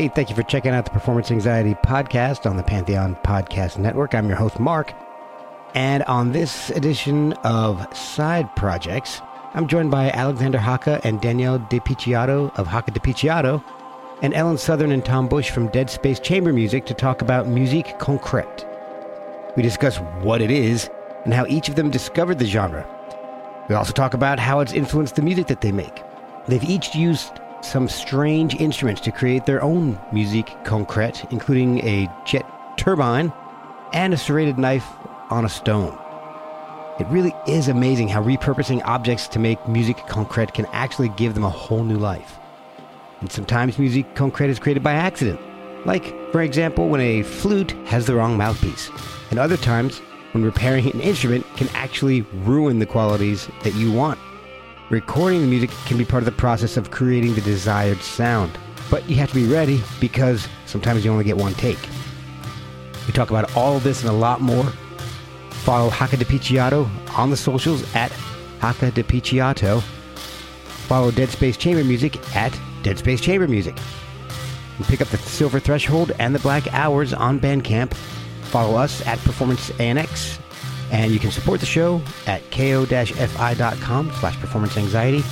Hey, thank you for checking out the Performance Anxiety Podcast on the Pantheon Podcast Network. I'm your host, Mark. And on this edition of Side Projects, I'm joined by Alexander Hacke and Danielle de Picciotto of hackedepicciotto, and Ellen Southern and Tom Bush from Dead Space Chamber Music to talk about musique concrète. We discuss what it is and how each of them discovered the genre. We also talk about how it's influenced the music that they make. They've each used some strange instruments to create their own musique concrète, including a jet turbine and a serrated knife on a stone. It really is amazing how repurposing objects to make musique concrète can actually give them a whole new life. And sometimes musique concrète is created by accident, like, for example, when a flute has the wrong mouthpiece, and other times when repairing an instrument can actually ruin the qualities that you want. Recording the music can be part of the process of creating the desired sound, but you have to be ready because sometimes you only get one take. We talk about all this and a lot more. Follow Hacke de DePicciotto on the socials at Hacke de DePicciotto. Follow Dead Space Chamber Music at Dead Space Chamber Music. And pick up the Silver Threshold and the Black Hours on Bandcamp. Follow us at Performance ANX and you can support the show at ko-fi.com slash performance anxiety,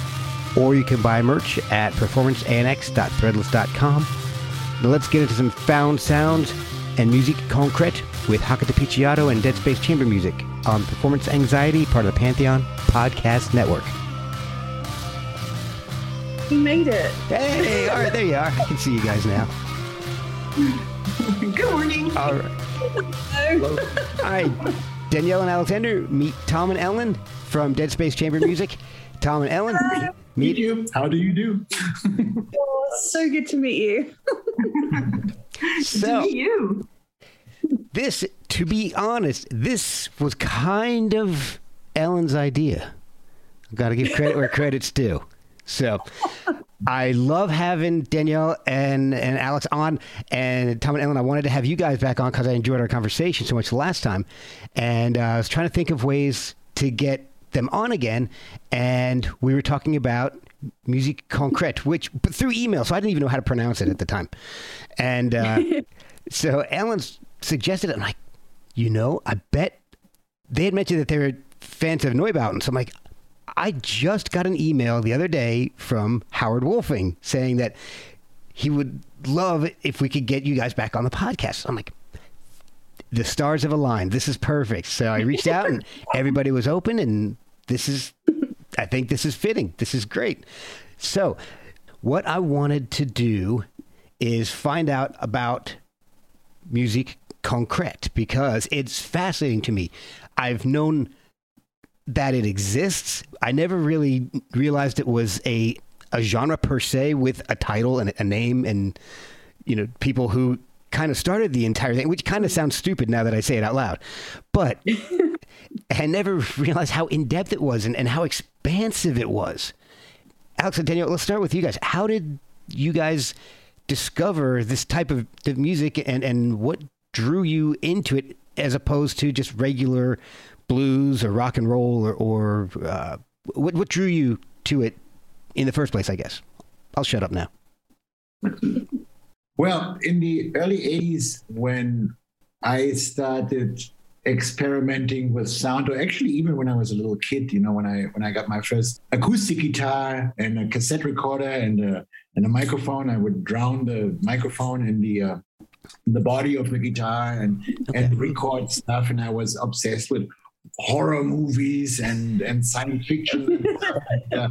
or you can buy merch at performanceanx.threadless.com. Now let's get into some found sounds and music concrète with hackedepicciotto and Dead Space Chamber Music on Performance Anxiety, part of the Pantheon Podcast Network. You made it. Hey, all right, there you are. I can see you guys now. Good morning. All right. Hello. Danielle and Alexander, meet Tom and Ellen from Dead Space Chamber Music. Tom and Ellen, Hi. meet you. How do you do? Oh, so good to meet you. So, to meet you. this, to be honest, this was kind of Ellen's idea. I've got to give credit where credit's due. So, I love having Danielle and, and Alex on, and Tom and Ellen. I wanted to have you guys back on because I enjoyed our conversation so much last time, and uh, I was trying to think of ways to get them on again, and we were talking about music concrète, which but through email, so I didn't even know how to pronounce it at the time, and uh, so Ellen suggested it. I'm like, you know, I bet they had mentioned that they were fans of Neubauten, so I'm like. I just got an email the other day from Howard Wolfing saying that he would love if we could get you guys back on the podcast. I'm like, the stars have aligned. This is perfect. So I reached out and everybody was open, and this is, I think this is fitting. This is great. So, what I wanted to do is find out about music concrète because it's fascinating to me. I've known that it exists. I never really realized it was a a genre per se with a title and a name and you know people who kind of started the entire thing, which kind of sounds stupid now that I say it out loud. But I never realized how in depth it was and, and how expansive it was. Alex and Daniel, let's start with you guys. How did you guys discover this type of the music and, and what drew you into it as opposed to just regular blues or rock and roll or, or uh, what, what drew you to it in the first place, I guess? I'll shut up now. Well, in the early 80s, when I started experimenting with sound, or actually even when I was a little kid, you know, when I when I got my first acoustic guitar and a cassette recorder and a, and a microphone, I would drown the microphone in the uh, in the body of the guitar and okay. and record stuff. And I was obsessed with horror movies and and science fiction. and, uh,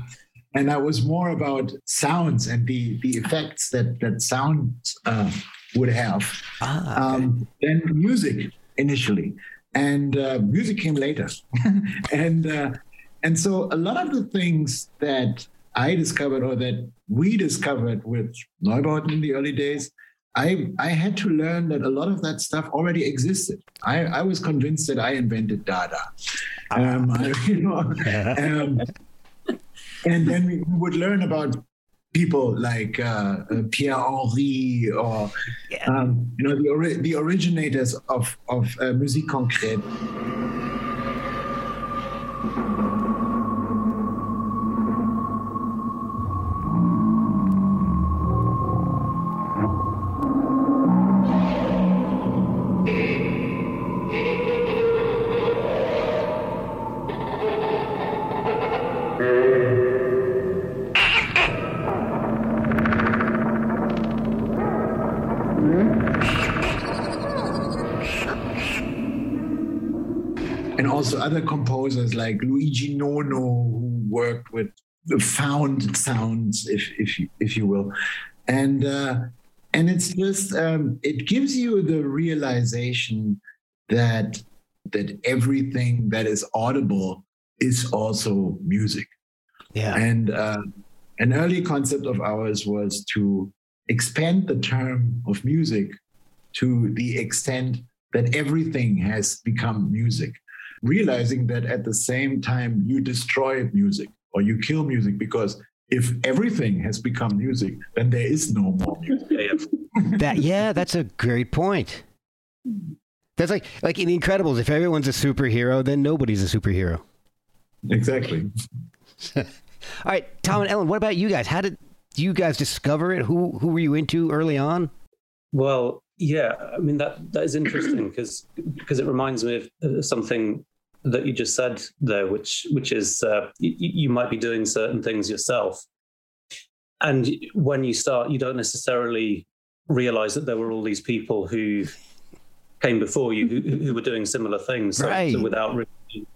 and I was more about sounds and the the effects that that sound uh, would have ah, okay. um, than music initially, and uh, music came later, and uh, and so a lot of the things that I discovered or that we discovered with Neubauten in the early days. I, I had to learn that a lot of that stuff already existed. I, I was convinced that I invented Dada. Um, I, you know, um, and then we would learn about people like uh, uh, Pierre Henry or yeah. um, you know the ori- the originators of of uh, musique concrète. The found sounds, if if you, if you will, and uh, and it's just um, it gives you the realization that that everything that is audible is also music. Yeah, and uh, an early concept of ours was to expand the term of music to the extent that everything has become music realizing that at the same time you destroy music or you kill music because if everything has become music, then there is no more music. that yeah, that's a great point. That's like like in The Incredibles. If everyone's a superhero, then nobody's a superhero. Exactly. All right, Tom and Ellen, what about you guys? How did you guys discover it? Who who were you into early on? Well, yeah, I mean that that is interesting because because it reminds me of something that you just said there, which which is uh, you, you might be doing certain things yourself, and when you start, you don't necessarily realize that there were all these people who came before you who, who were doing similar things. So, right. so without really being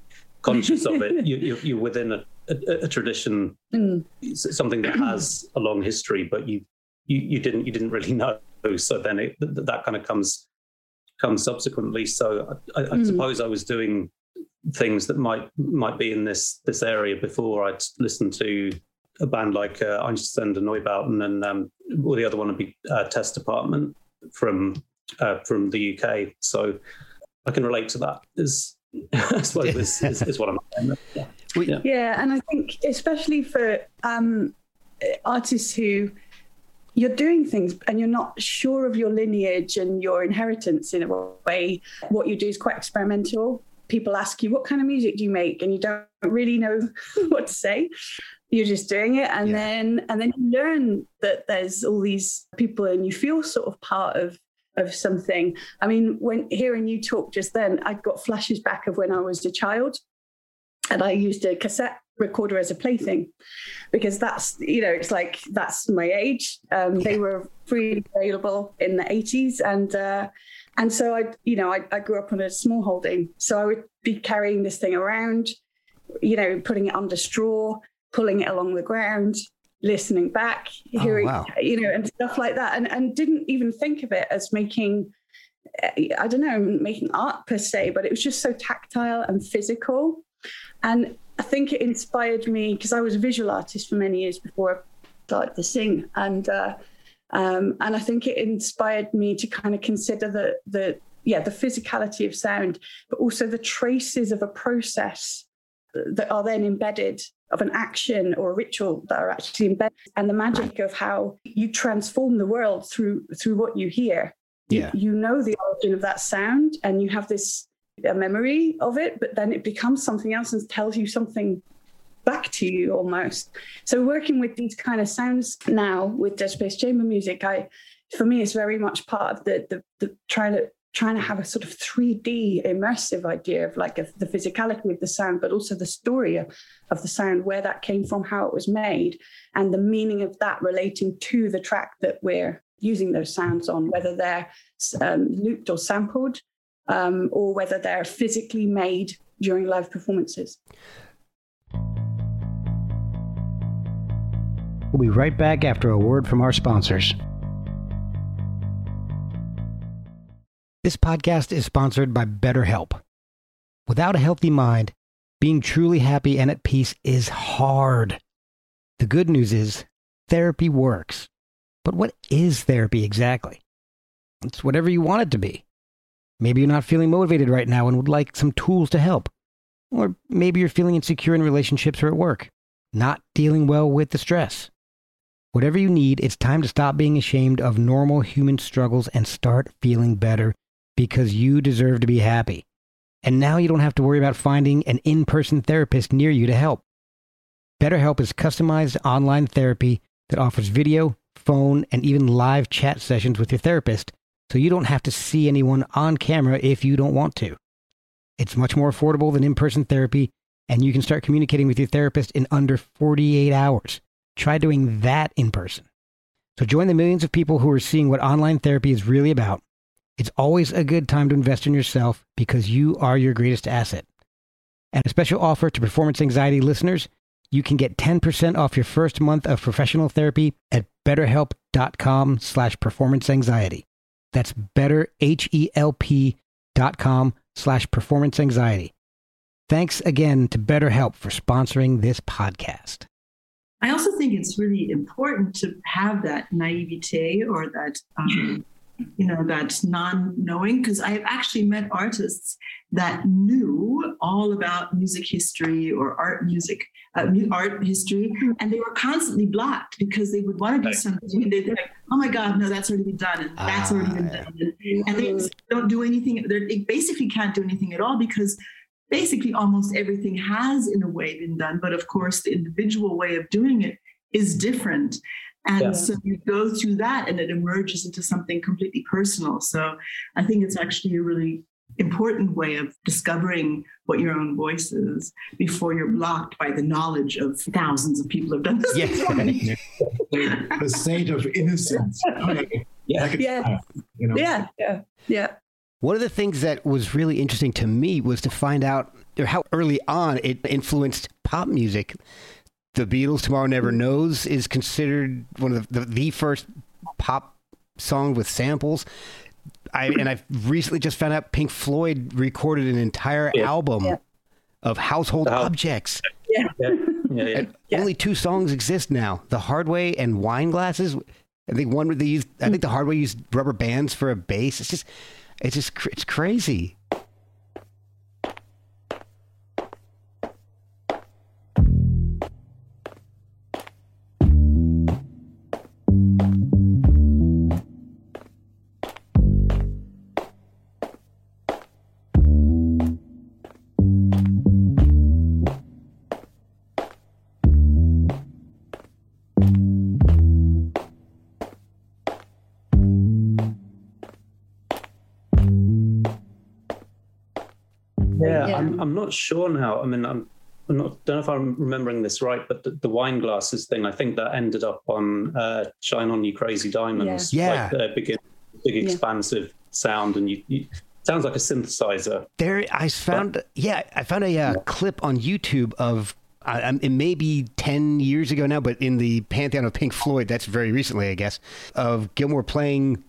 conscious of it, you, you, are within a, a, a tradition, mm. something that has a long history, but you, you you didn't you didn't really know so then it, that kind of comes comes subsequently. So I, I mm. suppose I was doing things that might might be in this this area before I'd listened to a band like uh, Einstürzende Neubauten, and um, well, the other one would be uh, Test Department from uh, from the UK. So I can relate to that. Is I suppose is, is, is, what I'm saying. Yeah. yeah. yeah, and I think especially for um, artists who you're doing things and you're not sure of your lineage and your inheritance in a way. What you do is quite experimental. People ask you, What kind of music do you make? And you don't really know what to say. You're just doing it. And yeah. then and then you learn that there's all these people and you feel sort of part of of something. I mean, when hearing you talk just then, I got flashes back of when I was a child and I used a cassette recorder as a plaything because that's you know it's like that's my age um, they were freely available in the 80s and uh, and so i you know I, I, grew up on a small holding so i would be carrying this thing around you know putting it under straw pulling it along the ground listening back oh, hearing wow. you know and stuff like that and and didn't even think of it as making I don't know, making art per se, but it was just so tactile and physical. And I think it inspired me because I was a visual artist for many years before I started to sing, and uh, um, and I think it inspired me to kind of consider the the yeah the physicality of sound, but also the traces of a process that are then embedded of an action or a ritual that are actually embedded, and the magic of how you transform the world through through what you hear. Yeah. You, you know the origin of that sound, and you have this a memory of it, but then it becomes something else and tells you something back to you almost. So working with these kind of sounds now with Dead Space Chamber music, I for me, it's very much part of the the, the trying to trying to have a sort of 3D immersive idea of like the physicality of the sound, but also the story of, of the sound, where that came from, how it was made, and the meaning of that relating to the track that we're using those sounds on, whether they're um, looped or sampled, um, or whether they're physically made during live performances. We'll be right back after a word from our sponsors. This podcast is sponsored by BetterHelp. Without a healthy mind, being truly happy and at peace is hard. The good news is therapy works. But what is therapy exactly? It's whatever you want it to be. Maybe you're not feeling motivated right now and would like some tools to help. Or maybe you're feeling insecure in relationships or at work, not dealing well with the stress. Whatever you need, it's time to stop being ashamed of normal human struggles and start feeling better because you deserve to be happy. And now you don't have to worry about finding an in person therapist near you to help. BetterHelp is customized online therapy that offers video, phone, and even live chat sessions with your therapist, so you don't have to see anyone on camera if you don't want to. It's much more affordable than in person therapy, and you can start communicating with your therapist in under 48 hours. Try doing that in person. So join the millions of people who are seeing what online therapy is really about. It's always a good time to invest in yourself because you are your greatest asset. And a special offer to performance anxiety listeners you can get 10% off your first month of professional therapy at betterhelp.com slash performance anxiety. That's betterhelp.com slash performance anxiety. Thanks again to BetterHelp for sponsoring this podcast. I also think it's really important to have that naivete or that um, you know that non-knowing because i've actually met artists that knew all about music history or art music uh, art history and they were constantly blocked because they would want to do something. And they'd be like oh my god no that's already been done and that's already been done and, and they don't do anything. They basically can't do anything at all because basically almost everything has in a way been done but of course the individual way of doing it is different and yeah. so you go through that and it emerges into something completely personal. So I think it's actually a really important way of discovering what your own voice is before you're blocked by the knowledge of thousands of people have done this. Yes. the state of innocence. yeah. yeah. You know? yeah. Yeah. Yeah. One of the things that was really interesting to me was to find out how early on it influenced pop music the Beatles' "Tomorrow Never mm. Knows" is considered one of the, the, the first pop song with samples. I and I've recently just found out Pink Floyd recorded an entire yeah. album yeah. of household objects. Yeah. yeah. Only two songs exist now: "The Hard Way" and "Wine Glasses." I think one they used. I hmm. think "The Hard Way" used rubber bands for a bass. It's just, it's just, it's crazy. I'm not sure now. I mean, I'm, I'm not don't know if I'm remembering this right, but the, the wine glasses thing, I think that ended up on uh, "Shine On You Crazy Diamonds." Yeah, like, uh, big, big expansive yeah. sound, and you, you sounds like a synthesizer. There, I found but, yeah, I found a uh, yeah. clip on YouTube of uh, it may be 10 years ago now, but in the pantheon of Pink Floyd, that's very recently, I guess, of Gilmour playing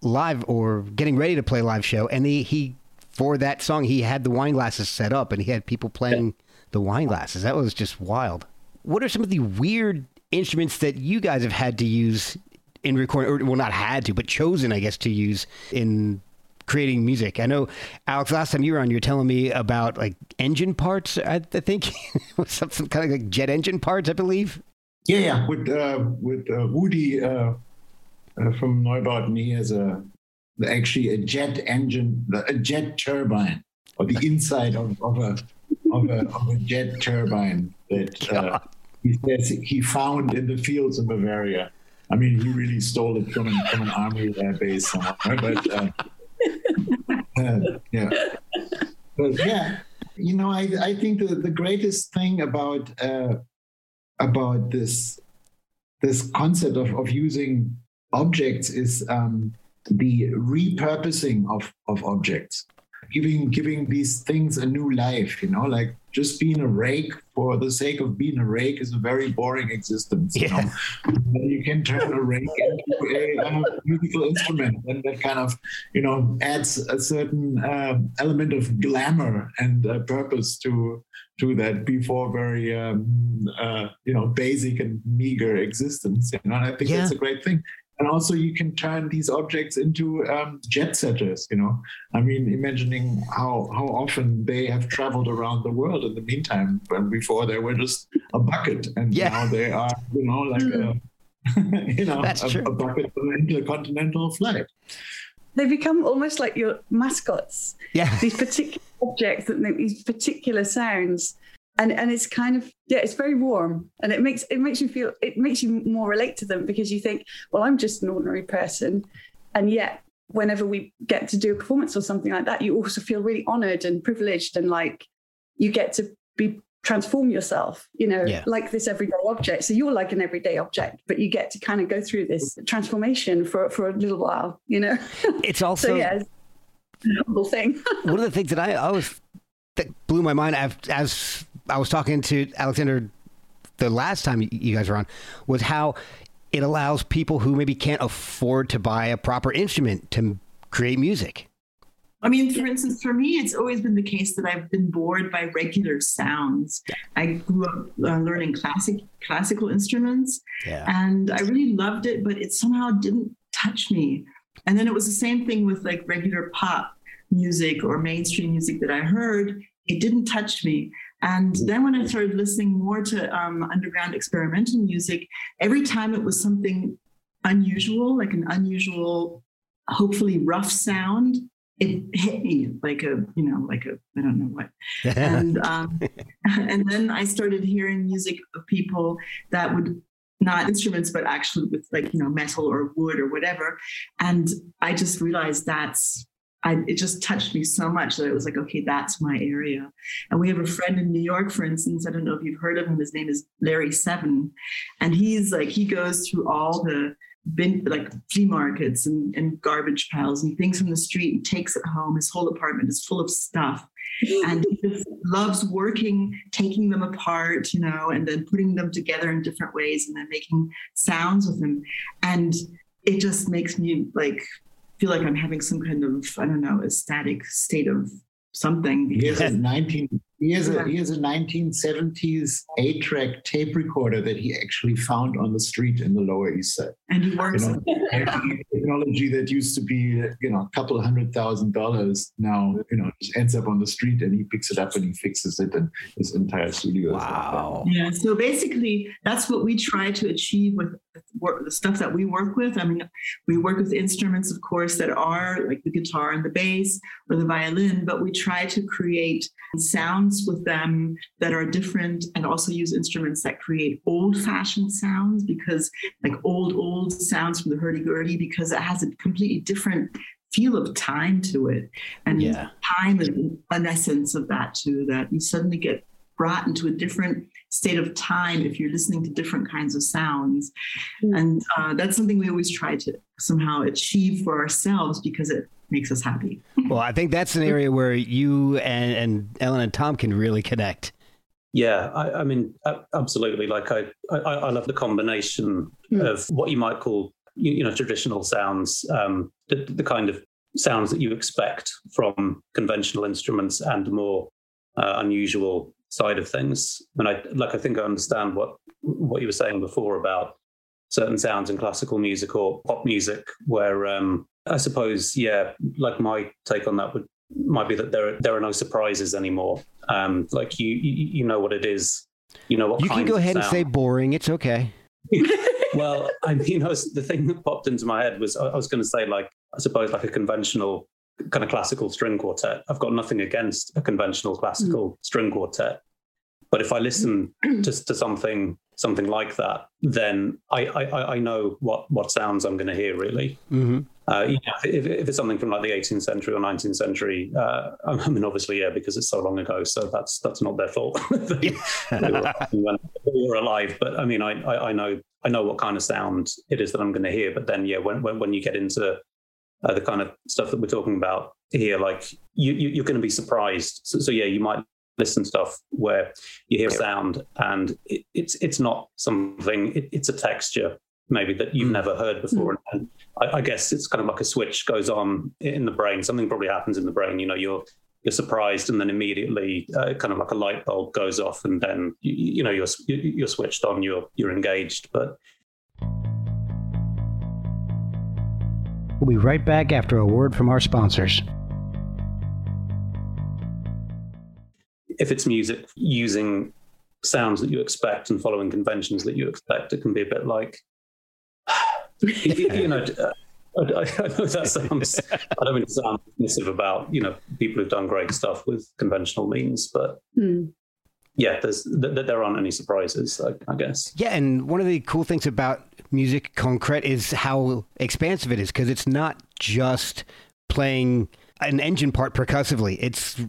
live or getting ready to play live show. And he, he for that song, he had the wine glasses set up and he had people playing the wine glasses. That was just wild. What are some of the weird instruments that you guys have had to use in recording, or well, not had to, but chosen, I guess, to use in creating music? I know, Alex, last time you were on, you were telling me about like engine parts, I, I think, some, some kind of like jet engine parts, I believe. Yeah, yeah. With, uh, with uh, Woody uh, uh from Neubauten, he has a actually a jet engine, a jet turbine, or the inside of, of a of a, of a jet turbine that uh, he says he found in the fields of Bavaria. I mean, he really stole it from an, from an army air base somewhere. But uh, uh, yeah, but yeah, you know, I I think the, the greatest thing about uh, about this this concept of, of using objects is um, the repurposing of, of objects giving giving these things a new life you know like just being a rake for the sake of being a rake is a very boring existence you yeah. know you can turn a rake into a uh, musical instrument and that kind of you know adds a certain uh, element of glamour and uh, purpose to to that before very um, uh, you know basic and meager existence you know and i think Yeah. that's a great thing and also you can turn these objects into um, jet setters you know i mean imagining how how often they have traveled around the world in the meantime when before they were just a bucket and Yeah. now they are you know like a, you know That's a, true. a bucket for an intercontinental flight They become almost like your mascots. Yeah. These particular objects that make these particular sounds. And, and it's kind of yeah it's very warm and it makes it makes you feel it makes you more relate to them because you think well i'm just an ordinary person. And yet whenever we get to do a performance or something like that you also feel really honored and privileged and like you get to be transform yourself you know Yeah. like this everyday object. So you're like an everyday object but you get to kind of go through this transformation for for a little while you know? It's also so yeah it's thing. One of the things that I always that blew my mind as, as I was talking to Alexander the last time you guys were on was how it allows people who maybe can't afford to buy a proper instrument to create music. I mean, for instance, for me, it's always been the case that I've been bored by regular sounds. I grew up uh, learning classic classical instruments, Yeah. and I really loved it, but it somehow didn't touch me. And then it was the same thing with like regular pop music or mainstream music that I heard. It didn't touch me. And then when I started listening more to um, underground experimental music, every time it was something unusual, like an unusual, hopefully rough sound, it hit me like a, you know, like a, I don't know what and um, and then I started hearing music of people that would not instruments, but actually with like you know metal or wood or whatever, and I just realized that's. I, it just touched me so much that it was like, okay, that's my area. And we have a friend in New York, for instance. I don't know if you've heard of him. His name is Larry Seven, and he's like he goes through all the bin, like flea markets and, and garbage piles and things from the street and takes it home. His whole apartment is full of stuff and he just loves working, taking them apart, you know, and then putting them together in different ways and then making sounds with them. And it just makes me like feel like I'm having some kind of, I don't know, ecstatic state of something. He has a 19. He has a he has a 1970s eight track tape recorder that he actually found on the street in the Lower East Side. and he You works know, technology that used to be you know a couple hundred thousand dollars now you know just ends up on the street and he picks it up and he fixes it and his entire studio. is like wow. Yeah. So basically, that's what we try to achieve with work, the stuff that we work with. I mean, we work with instruments, of course, that are like the guitar and the bass or the violin, but we try to create sounds with them that are different and also use instruments that create old fashioned sounds because, like, old, old sounds from the hurdy gurdy, because it has a completely different feel of time to it. And Yeah. time is an essence of that, too, that you suddenly get brought into a different state of time if you're listening to different kinds of sounds. And uh, that's something we always try to somehow achieve for ourselves because it makes us happy. Well, I think that's an area where you and, and Ellen and Tom can really connect. Yeah, I, I mean, absolutely. Like I, I, I love the combination Mm. of what you might call, you, you know, traditional sounds, um, the, the kind of sounds that you expect from conventional instruments, and more uh, unusual side of things. And I, like, I think I understand what what you were saying before about certain sounds in classical music or pop music, where um, I suppose, yeah, like my take on that would might be that there are, there are no surprises anymore. Um, like you, you you know what it is. You know what You can go ahead and say boring. It's okay. well, I mean, I was, the thing that popped into my head was I I was going to say, like, I suppose, like a conventional kind of classical string quartet. I've got nothing against a conventional classical string quartet, but if I listen just to something something like that, then I I, I know what what sounds I'm going to hear really. Mm-hmm. Uh, you know, if, if, it's something from like the 18th century or 19th century, uh, I mean, obviously, yeah, because it's so long ago, so that's that's not their fault. they, they were, when we were alive, but I mean, I, I, I know I know what kind of sound it is that I'm going to hear. But then, yeah, when when, when you get into uh, the kind of stuff that we're talking about here, like you, you are going to be surprised. So, so, yeah, you might listen to stuff where you hear sound and it, it's it's not something. It, it's a texture maybe that you've mm. never heard before. Mm. And I, I, guess it's kind of like a switch goes on in the brain. Something probably happens in the brain. You know, you're you're surprised, and then immediately, uh, kind of like a light bulb goes off, and then you, you know you're you're switched on. You're you're engaged. But we'll be right back after a word from our sponsors. If it's music using sounds that you expect and following conventions that you expect, it can be a bit like you know, uh, I, I, know that sounds. I don't mean to sound dismissive about you know people who've done great stuff with conventional means, but mm. yeah, there's th- there aren't any surprises, I, I, guess. Yeah, and one of the cool things about musique concrète is how expansive it is because it's not just playing an engine part percussively; it's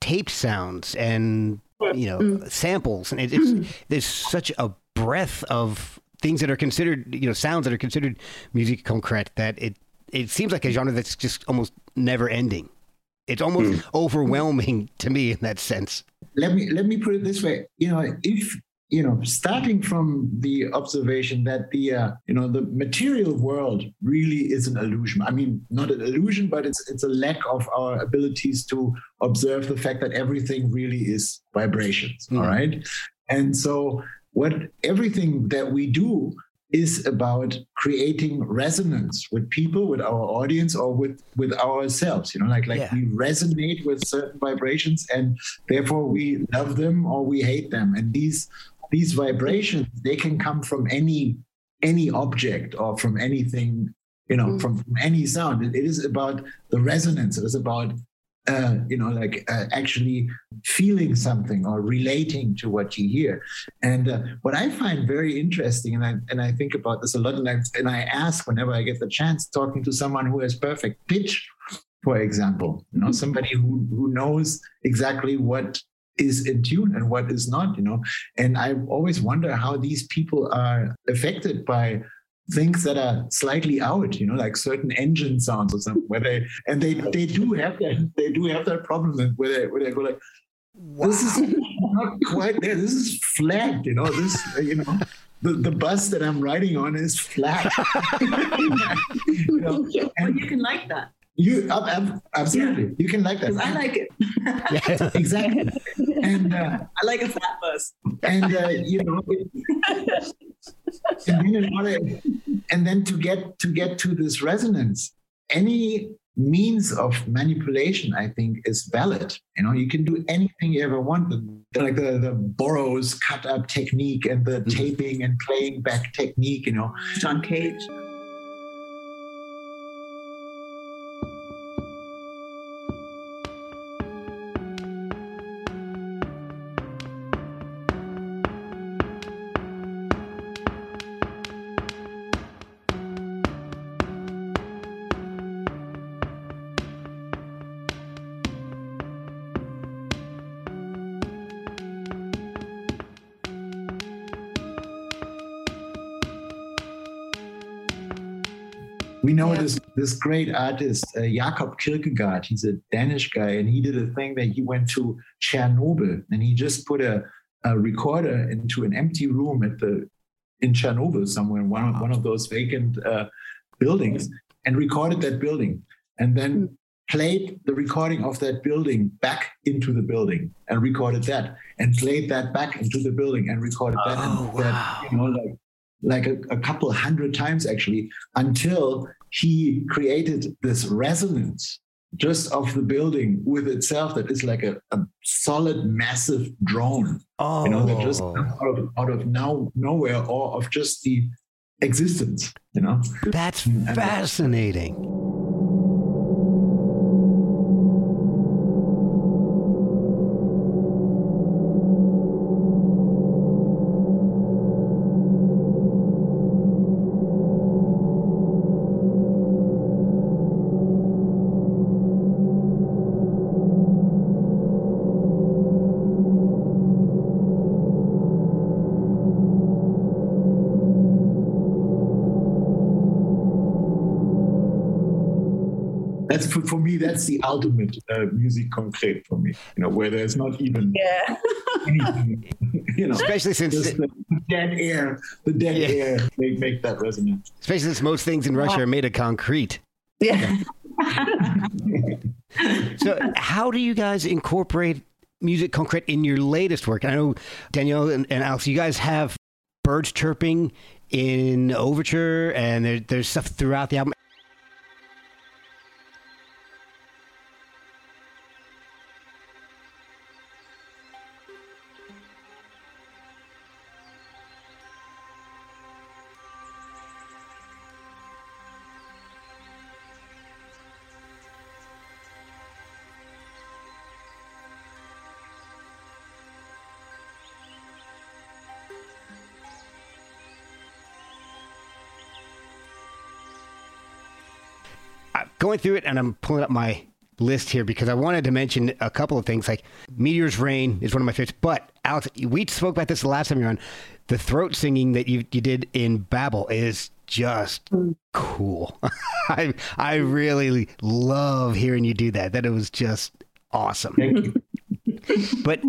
tape sounds and you know mm. samples, and it, it's there's such a breadth of things that are considered, you know, sounds that are considered musique concrète that it it seems like a genre that's just almost never ending. It's almost mm. overwhelming to me in that sense. Let me let me put it this way. You know, if you know, starting from the observation that the uh, you know the material world really is an illusion. I mean, not an illusion, but it's it's a lack of our abilities to observe the fact that everything really is vibrations. Mm. All right, and so what everything that we do is about creating resonance with people with our audience or with with ourselves you know like like yeah. we resonate with certain vibrations and therefore we love them or we hate them and these these vibrations they can come from any any object or from anything you know mm. from, from any sound it, it is about the resonance it is about uh, you know, like uh, actually feeling something or relating to what you hear. And uh, what I find very interesting, and I and I think about this a lot, and I and I ask whenever I get the chance, talking to someone who has perfect pitch, for example, you know, mm-hmm. somebody who who knows exactly what is in tune and what is not, you know. And I always wonder how these people are affected by things that are slightly out, you know, like certain engine sounds or something, where they and they they do have that they do have that problem where they where they go like, this is not quite there. This is flat, you know. This you know. The, the bus that I'm riding on is flat. you, know? and you can like that. You absolutely yeah. you can like that. I like it. yeah, exactly. And uh, I like a flat bus. And uh, you know, and then order, and then to get to get to this resonance, any means of manipulation, I think, is valid. You know, you can do anything you ever want. Like the, the Burroughs cut up technique and the mm-hmm. taping and playing back technique, you know. John Cage. This this great artist uh, Jacob Kirkegaard. He's a Danish guy, and he did a thing that he went to Chernobyl, and he just put a, a recorder into an empty room at the in Chernobyl somewhere, one of one of those vacant uh, buildings, and recorded that building, and then hmm. played the recording of that building back into the building, and recorded that, and played that back into the building, and recorded that, oh, and wow. that, you know, like like a, a couple hundred times actually until he created this resonance just of the building with itself that is like a, a solid massive drone oh. you know that just oh. out of, out of now nowhere or of just the existence you know that's and, fascinating That's for, for me. That's the ultimate uh, music concrete for me. You know, where there's not even Yeah. anything. You know, Especially since just the dead air. The dead Yeah. air make make that resonance. especially since most things in Russia are made of concrete. yeah. So, how do you guys incorporate music concrete in your latest work? I know Danielle and, and Alex, you guys have birds chirping in Overture, and there, there's stuff throughout the album. Going through it and I'm pulling up my list here because I wanted to mention a couple of things. Like Meteor's Rain is one of my favorites. But Alex, we spoke about this the last time you were on. The throat singing that you you did in Babel is just cool. I I really love hearing you do that. That it was just awesome. but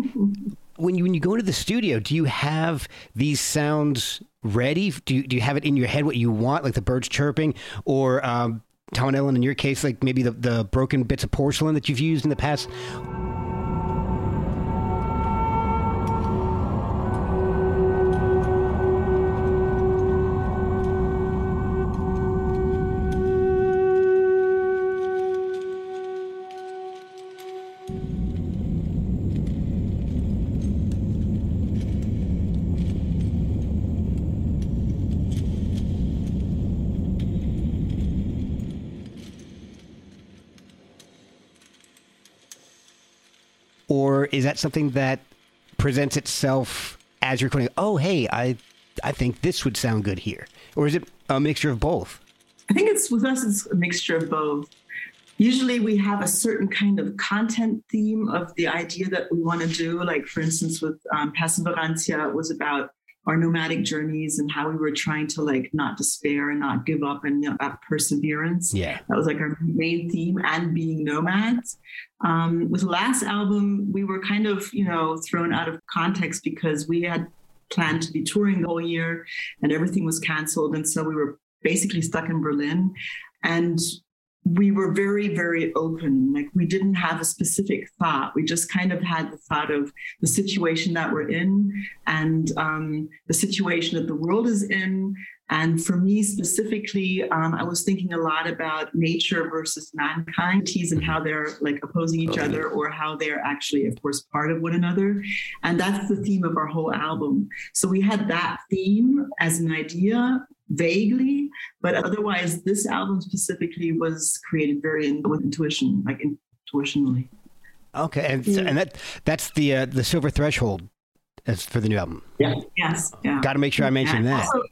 when you when you go into the studio, do you have these sounds ready? Do you, do you have it in your head what you want, like the birds chirping, or um, Tom and Ellen, in your case, like maybe the, the broken bits of porcelain that you've used in the past? Is that something that presents itself as you're recording? Oh, hey, I I think this would sound good here, or is it a mixture of both? I think it's with us, it's a mixture of both. Usually we have a certain kind of content theme of the idea that we want to do. Like, for instance, with um, it was about our nomadic journeys and how we were trying to like not despair and not give up and you know, that perseverance. Yeah. That was like our main theme and being nomads. Um, with the last album, we were kind of, you know, thrown out of context because we had planned to be touring the whole year and everything was canceled. And so we were basically stuck in Berlin. And we were very, very open. Like we didn't have a specific thought. We just kind of had the thought of the situation that we're in and um, the situation that the world is in. And for me specifically, um, I was thinking a lot about nature versus mankind and how they're like opposing each other or how they're actually, of course, part of one another. And that's the theme of our whole album. So we had that theme as an idea vaguely, but otherwise, this album specifically was created very in, with intuition, like intuitionally. Okay, and and that that's the uh, the silver threshold as for the new album. Yeah. Yes. Yeah. Got to make sure I mention and that. Also,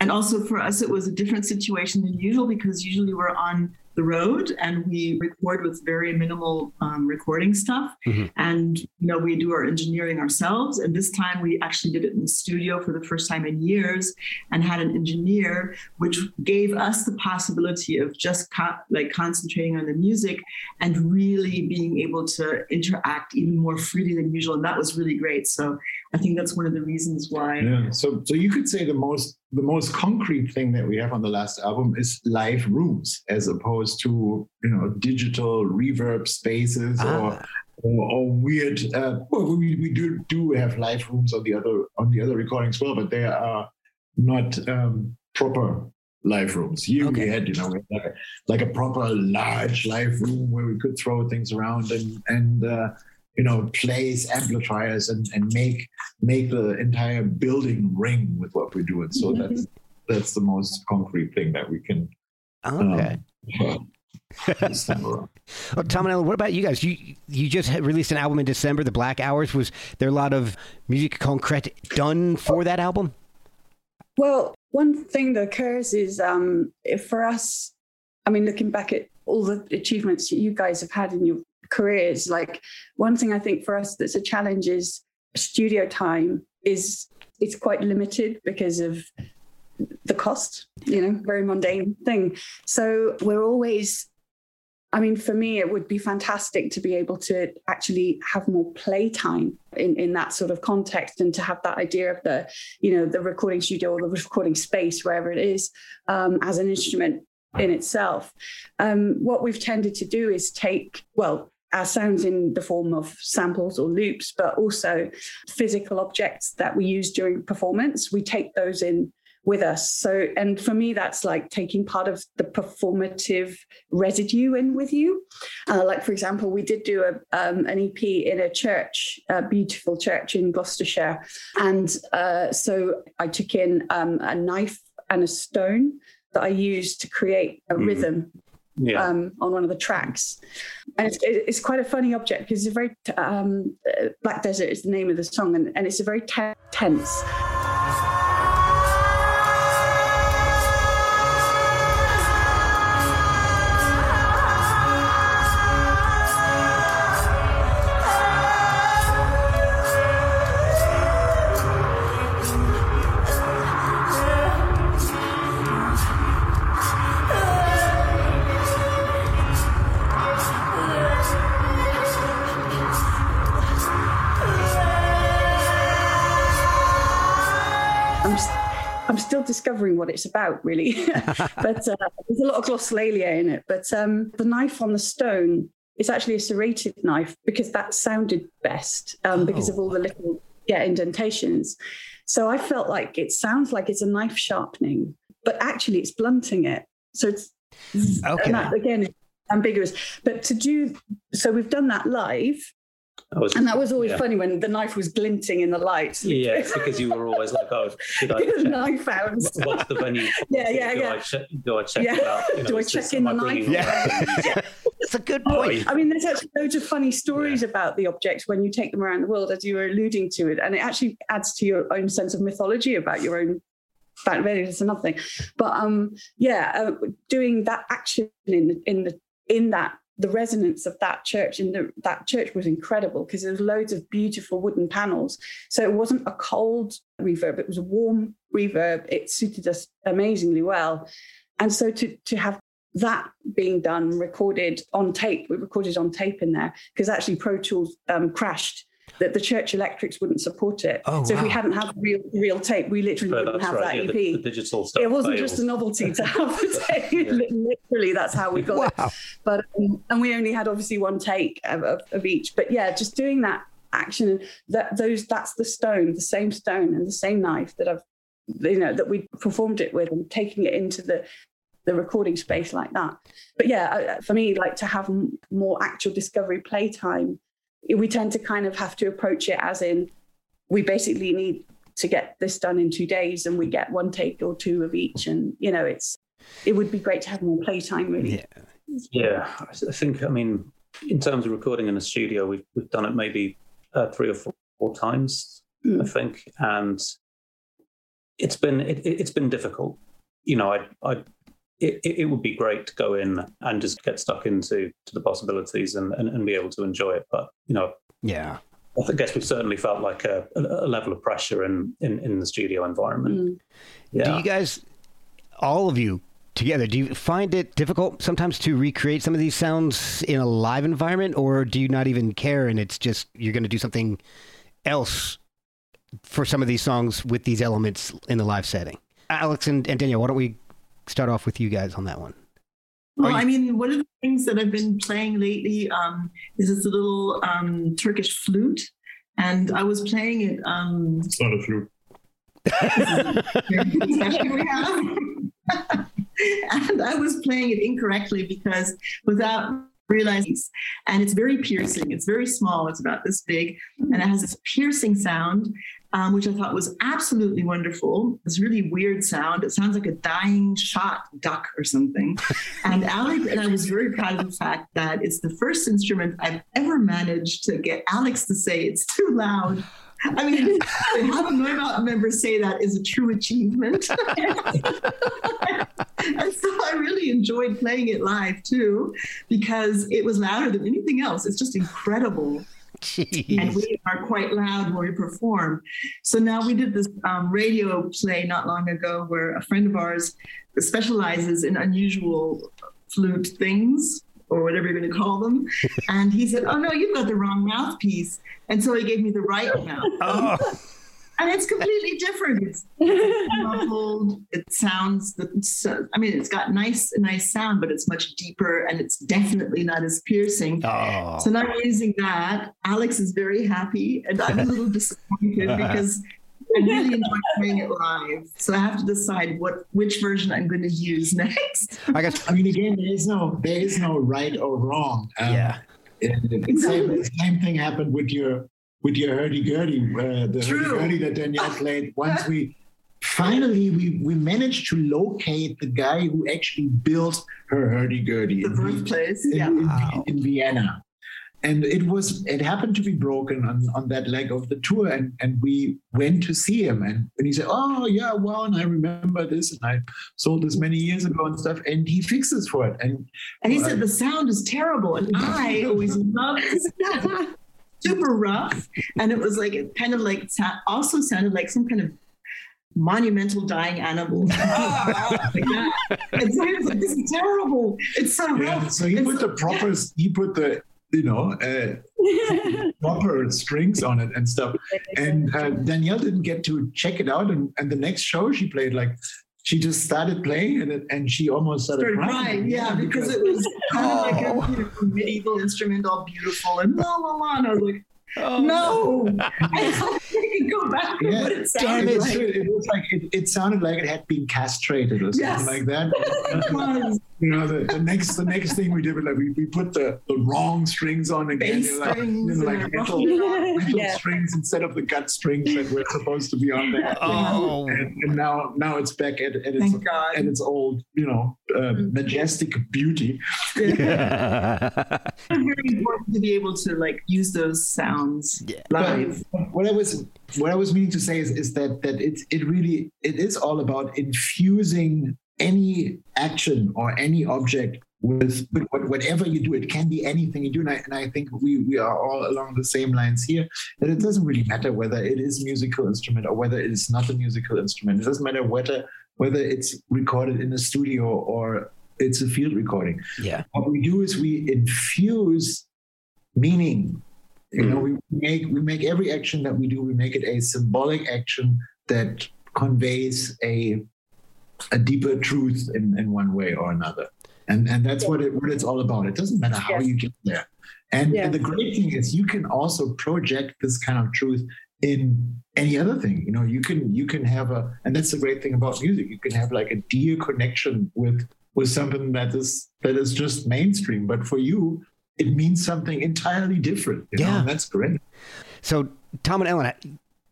and also for us, it was a different situation than usual because usually we're on the road and we record with very minimal um, recording stuff. Mhm. And, you know, we do our engineering ourselves. And this time we actually did it in the studio for the first time in years and had an engineer, which gave us the possibility of just co- like concentrating on the music and really being able to interact even more freely than usual. And that was really great. So I think that's one of the reasons why. Yeah. So so you could say the most the most concrete thing that we have on the last album is live rooms as opposed to you know digital reverb spaces or Ah. or, or weird uh, well we, we do do have live rooms on the other on the other recordings as well but they are not um, proper live rooms here we Okay. had you know we had like a, like a proper large live room where we could throw things around and and uh, you know place amplifiers and and make make the entire building ring with what we're doing so that's that's the most concrete thing that we can Okay. um, this time around. Oh, Tom and Ellen, what about you guys? You you just released an album in December, The Black Hours. Was there a lot of music concrete done for that album? Well, one thing that occurs is um, if for us, I mean, looking back at all the achievements that you guys have had in your careers, like one thing I think for us that's a challenge is studio time is it's quite limited because of the cost, you know, very mundane thing. So we're always I mean, for me, it would be fantastic to be able to actually have more playtime in, in that sort of context and to have that idea of the, you know, the recording studio or the recording space, wherever it is, um, as an instrument in itself. Um, what we've tended to do is take, well, our sounds in the form of samples or loops, but also physical objects that we use during performance. We take those in with us. So, and for me, that's like taking part of the performative residue in with you. Uh, like, for example, we did do a, um, an EP in a church, a beautiful church in Gloucestershire. And uh, so I took in um, a knife and a stone that I used to create a mm. rhythm yeah. um, on one of the tracks. And it's, it's quite a funny object because it's a very, um, Black Desert is the name of the song, and, and it's a very te- tense. Discovering what it's about, really. but uh, there's a lot of glossolalia in it. But um, the knife on the stone is actually a serrated knife because that sounded best um, oh. because of all the little yeah indentations. So I felt like it sounds like it's a knife sharpening, but actually it's blunting it. So it's okay. That, again ambiguous. But to do so, we've done that live, was, and that was always yeah. funny when the knife was glinting in the lights. Yeah, because you were always like, "Oh, should I check? knife found? What's the venue? yeah, yeah, do yeah. I check, do I check yeah. it out? You know, do I check in the knife? Yeah, it's a good point. I mean, there's actually loads of funny stories yeah. about the objects when you take them around the world, as you were alluding to it, and it actually adds to your own sense of mythology about your own fact It's another thing, but um, yeah, uh, doing that action in in the in that the resonance of that church in the, that church was incredible because there was loads of beautiful wooden panels. So it wasn't a cold reverb; it was a warm reverb. It suited us amazingly well, and so to to have that being done, recorded on tape, we recorded on tape in there because actually Pro Tools um, crashed that the church electrics wouldn't support it. Oh, so wow. if we hadn't had real real tape, we literally no, wouldn't have right. that yeah, EP. The, the, digital stuff. It wasn't fails. just a novelty to have the tape. yeah. Literally, that's how we got wow. it. But um, and we only had obviously one take of, of, of each. But yeah, just doing that action that those that's the stone, the same stone and the same knife that I've you know that we performed it with and taking it into the the recording space like that. But yeah, for me, like to have more actual discovery playtime we tend to kind of have to approach it as in we basically need to get this done in two days and we get one take or two of each. And you know it's it would be great to have more playtime really. Yeah. Yeah. I think i mean in terms of recording in a studio we've, we've done it maybe uh, three or four, four times mm. i think. And it's been it, has been difficult. You know i i it, it would be great to go in and just get stuck into to the possibilities and, and, and be able to enjoy it. But you know, yeah, I guess we've certainly felt like a, a level of pressure in, in, in the studio environment. Mm. Yeah. Do you guys, all of you together, do you find it difficult sometimes to recreate some of these sounds in a live environment, or do you not even care and it's just you're going to do something else for some of these songs with these elements in the live setting? Alex and, and Danielle, why don't we start off with you guys on that one. Well, you- I mean, one of the things that I've been playing lately um, is this little um, Turkish flute, and I was playing it. Um, it's not a flute. and I was playing it incorrectly because without realizing, and it's very piercing. It's very small. It's about this big, and it has this piercing sound um, which I thought was absolutely wonderful. This really weird sound. It sounds like a dying shot duck or something. and Alex and I was very proud of the fact that it's the first instrument I've ever managed to get Alex to say it's too loud. I mean, to have a Neubauten member say that is a true achievement. and so I really enjoyed playing it live too, because it was louder than anything else. It's just incredible Jeez. And we are quite loud when we perform. So now we did this um, radio play not long ago where a friend of ours specializes in unusual flute things. Or whatever you're going to call them. And he said, "Oh no, you've got the wrong mouthpiece." And so he gave me the right oh. mouth. Oh. And it's completely different. It's muffled. It sounds. It's, I mean, it's got nice, nice sound, but it's much deeper, and it's definitely not as piercing. Oh. So now I'm using that. Alex is very happy, and I'm a little disappointed because I really enjoy playing it live. So I have to decide what which version I'm going to use next. I guess. I mean, again, there is no there is no right or wrong. Um, Yeah. and the same, the same thing happened with your with your hurdy gurdy, uh, the hurdy gurdy that Danielle played. Once we finally we we managed to locate the guy who actually built her hurdy gurdy The in, Vi- birthplace. in, Yeah. in, Wow. in Vienna. And it was it happened to be broken on, on that leg of the tour, and, and we went to see him, and, and he said, "Oh yeah, well, and I remember this, and I sold this many years ago and stuff." And he fixes for it, and And he said the sound is terrible, and I always loved super rough, and it was like it kind of like also sounded like some kind of monumental dying animal. like that. And so I was this is terrible. It's so Yeah, rough. so he It's put the proper, he put the, you know, uh, proper strings on it and stuff. And uh, Danielle didn't get to check it out. And, and the next show she played, like, she just started playing and, it, and she almost started, started crying, yeah, because it was kind of like a you know, medieval instrument, all beautiful and la la la. And I was like, no, I thought I could go back to Yeah, what it Damn sounded it, like. it was like it, it sounded like it had been castrated or something Yes. like that. You know, the, the next the next thing we did was like we, we put the, the wrong strings on again, Bass you know, like, strings you know, and like metal, metal Yeah. strings instead of the gut strings that were supposed to be on there. Oh. And, and now now it's back at, at its Thank at its old, you know, uh, majestic beauty. It's very important to be able to like use those sounds live. But what I was what I was meaning to say is, is that that it's it really it is all about infusing any action or any object with, with whatever you do. It can be anything you do, and I, and I think we we are all along the same lines here. That it doesn't really matter whether it is musical instrument or whether it is not a musical instrument. It doesn't matter whether whether it's recorded in a studio or it's a field recording yeah. what we do is we infuse meaning you know mm-hmm. we make we make every action that we do we make it a symbolic action that conveys a a deeper truth in, in one way or another. And and that's what it what it's all about. It doesn't matter how Yes. you get there. And, Yeah. and the great thing is you can also project this kind of truth in any other thing. You know you can you can have a and that's the great thing about music. You can have like a dear connection with with something that is that is just mainstream. But for you it means something entirely different you know Yeah. and that's great So, Tom and Ellen,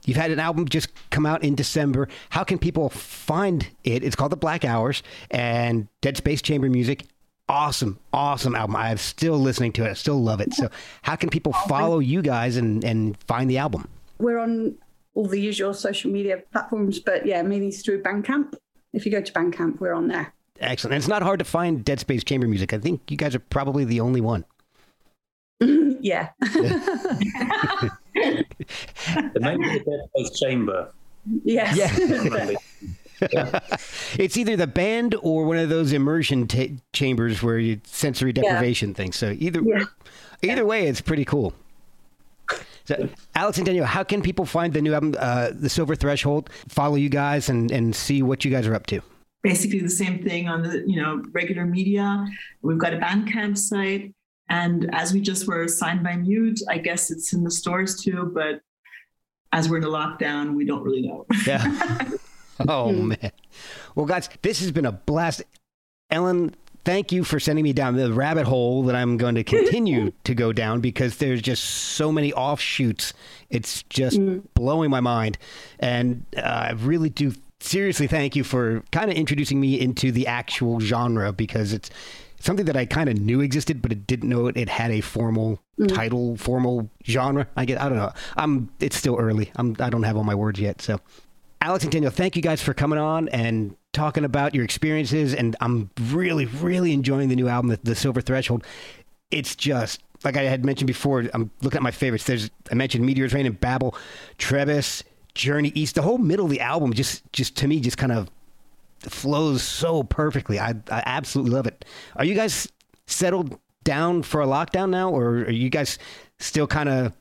you've had an album just come out in December. How can people find it? It's called The Black Hours and Dead Space Chamber Music. Awesome, awesome album. I'm still listening to it. I still love it. So, how can people follow you guys and, and find the album? We're on all the usual social media platforms, but yeah, mainly through Bandcamp. If you go to Bandcamp, we're on there. Excellent. And it's not hard to find Dead Space Chamber Music. I think you guys are probably the only one. Yeah. The name of the Dead Chamber. yes. Yeah. it's either the band or one of those immersion ta chambers where you sensory deprivation things. So either Yeah. either way, it's pretty cool. So, Alex and Daniel, how can people find the new album, uh, The Silver Threshold? Follow you guys and, and see what you guys are up to. basically the same thing on the you know regular media. We've got a Bandcamp site, and as we just were signed by Mute, I guess it's in the stores too. But as we're in a lockdown, we don't really know. Yeah. oh man. Well, guys, this has been a blast. Ellen, thank you for sending me down the rabbit hole that I'm going to continue to go down because there's just so many offshoots. It's just blowing my mind, and uh, I really do seriously thank you for kind of introducing me into the actual genre because it's something that I kind of knew existed, but it didn't know it, it had a formal mm. title, formal genre. I get, I don't know. I'm. It's still early. I'm. I don't have all my words yet. So, Alex and Daniel, thank you guys for coming on and talking about your experiences. And I'm really, really enjoying the new album, The, the Silver Threshold. It's just like I had mentioned before. I'm looking at my favorites. There's I mentioned Meteors Rain and Babel, Trevis, Journey East. The whole middle of the album just, just to me, just kind of flows so perfectly. I, I absolutely love it. Are you guys settled down for a lockdown now, or are you guys still kind of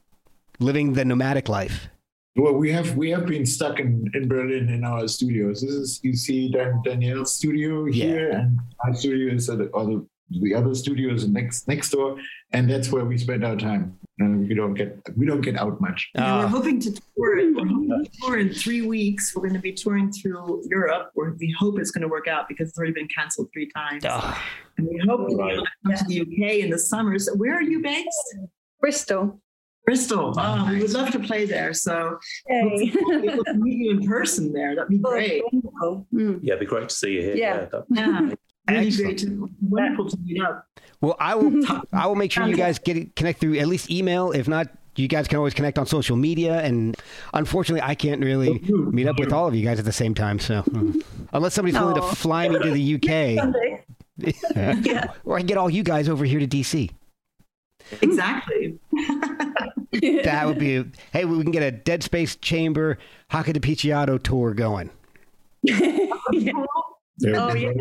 living the nomadic life? Well, we have we have been stuck in, in Berlin in our studios. This is you see Dan, Danielle's studio here, yeah. and our studio is at or the, the other studio is next next door, and that's where we spend our time. And we don't get we don't get out much. Yeah, uh, we're hoping to tour. We're hoping to tour in three weeks. We're going to be touring through Europe, where we hope it's going to work out because it's already been canceled three times. Uh, and we hope right. to come to the UK in the summer. So, where are you based? Bristol. Bristol. Oh, we would love to play there. So hey. we'll meet you in person there. That'd be great. Mm. Yeah, it'd be great to see you here. Yeah. Yeah. yeah. Really great to, wonderful to meet up. Well, I will. I will make sure you guys get connect through at least email. If not, you guys can always connect on social media. And unfortunately, I can't really meet up with all of you guys at the same time. So, hmm. unless somebody's willing to fly me to the UK, yeah. or I can get all you guys over here to DC. Exactly. that would be. Hey, we can get a Dead Space Chamber hackedepicciotto tour going. yeah. Oh yeah,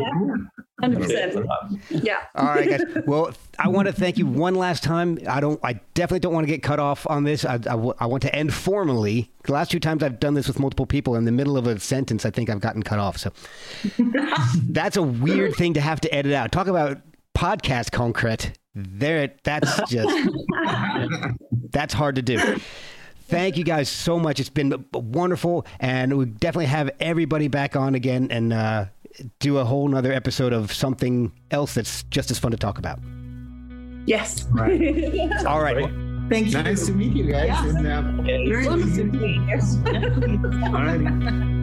hundred percent. Yeah. All right, guys. Well, I want to thank you one last time. I don't. I definitely don't want to get cut off on this. I, I, I want to end formally. The last two times I've done this with multiple people, in the middle of a sentence, I think I've gotten cut off. So that's a weird thing to have to edit out. Talk about podcast concrete. There, that's just that's hard to do. Thank you guys so much. It's been wonderful, and we definitely have everybody back on again and uh, do a whole nother episode of something else that's just as fun to talk about. Yes. Right. All right. Thank you. Nice to meet you guys. Yeah. And, uh, Very nice to meet you. All right.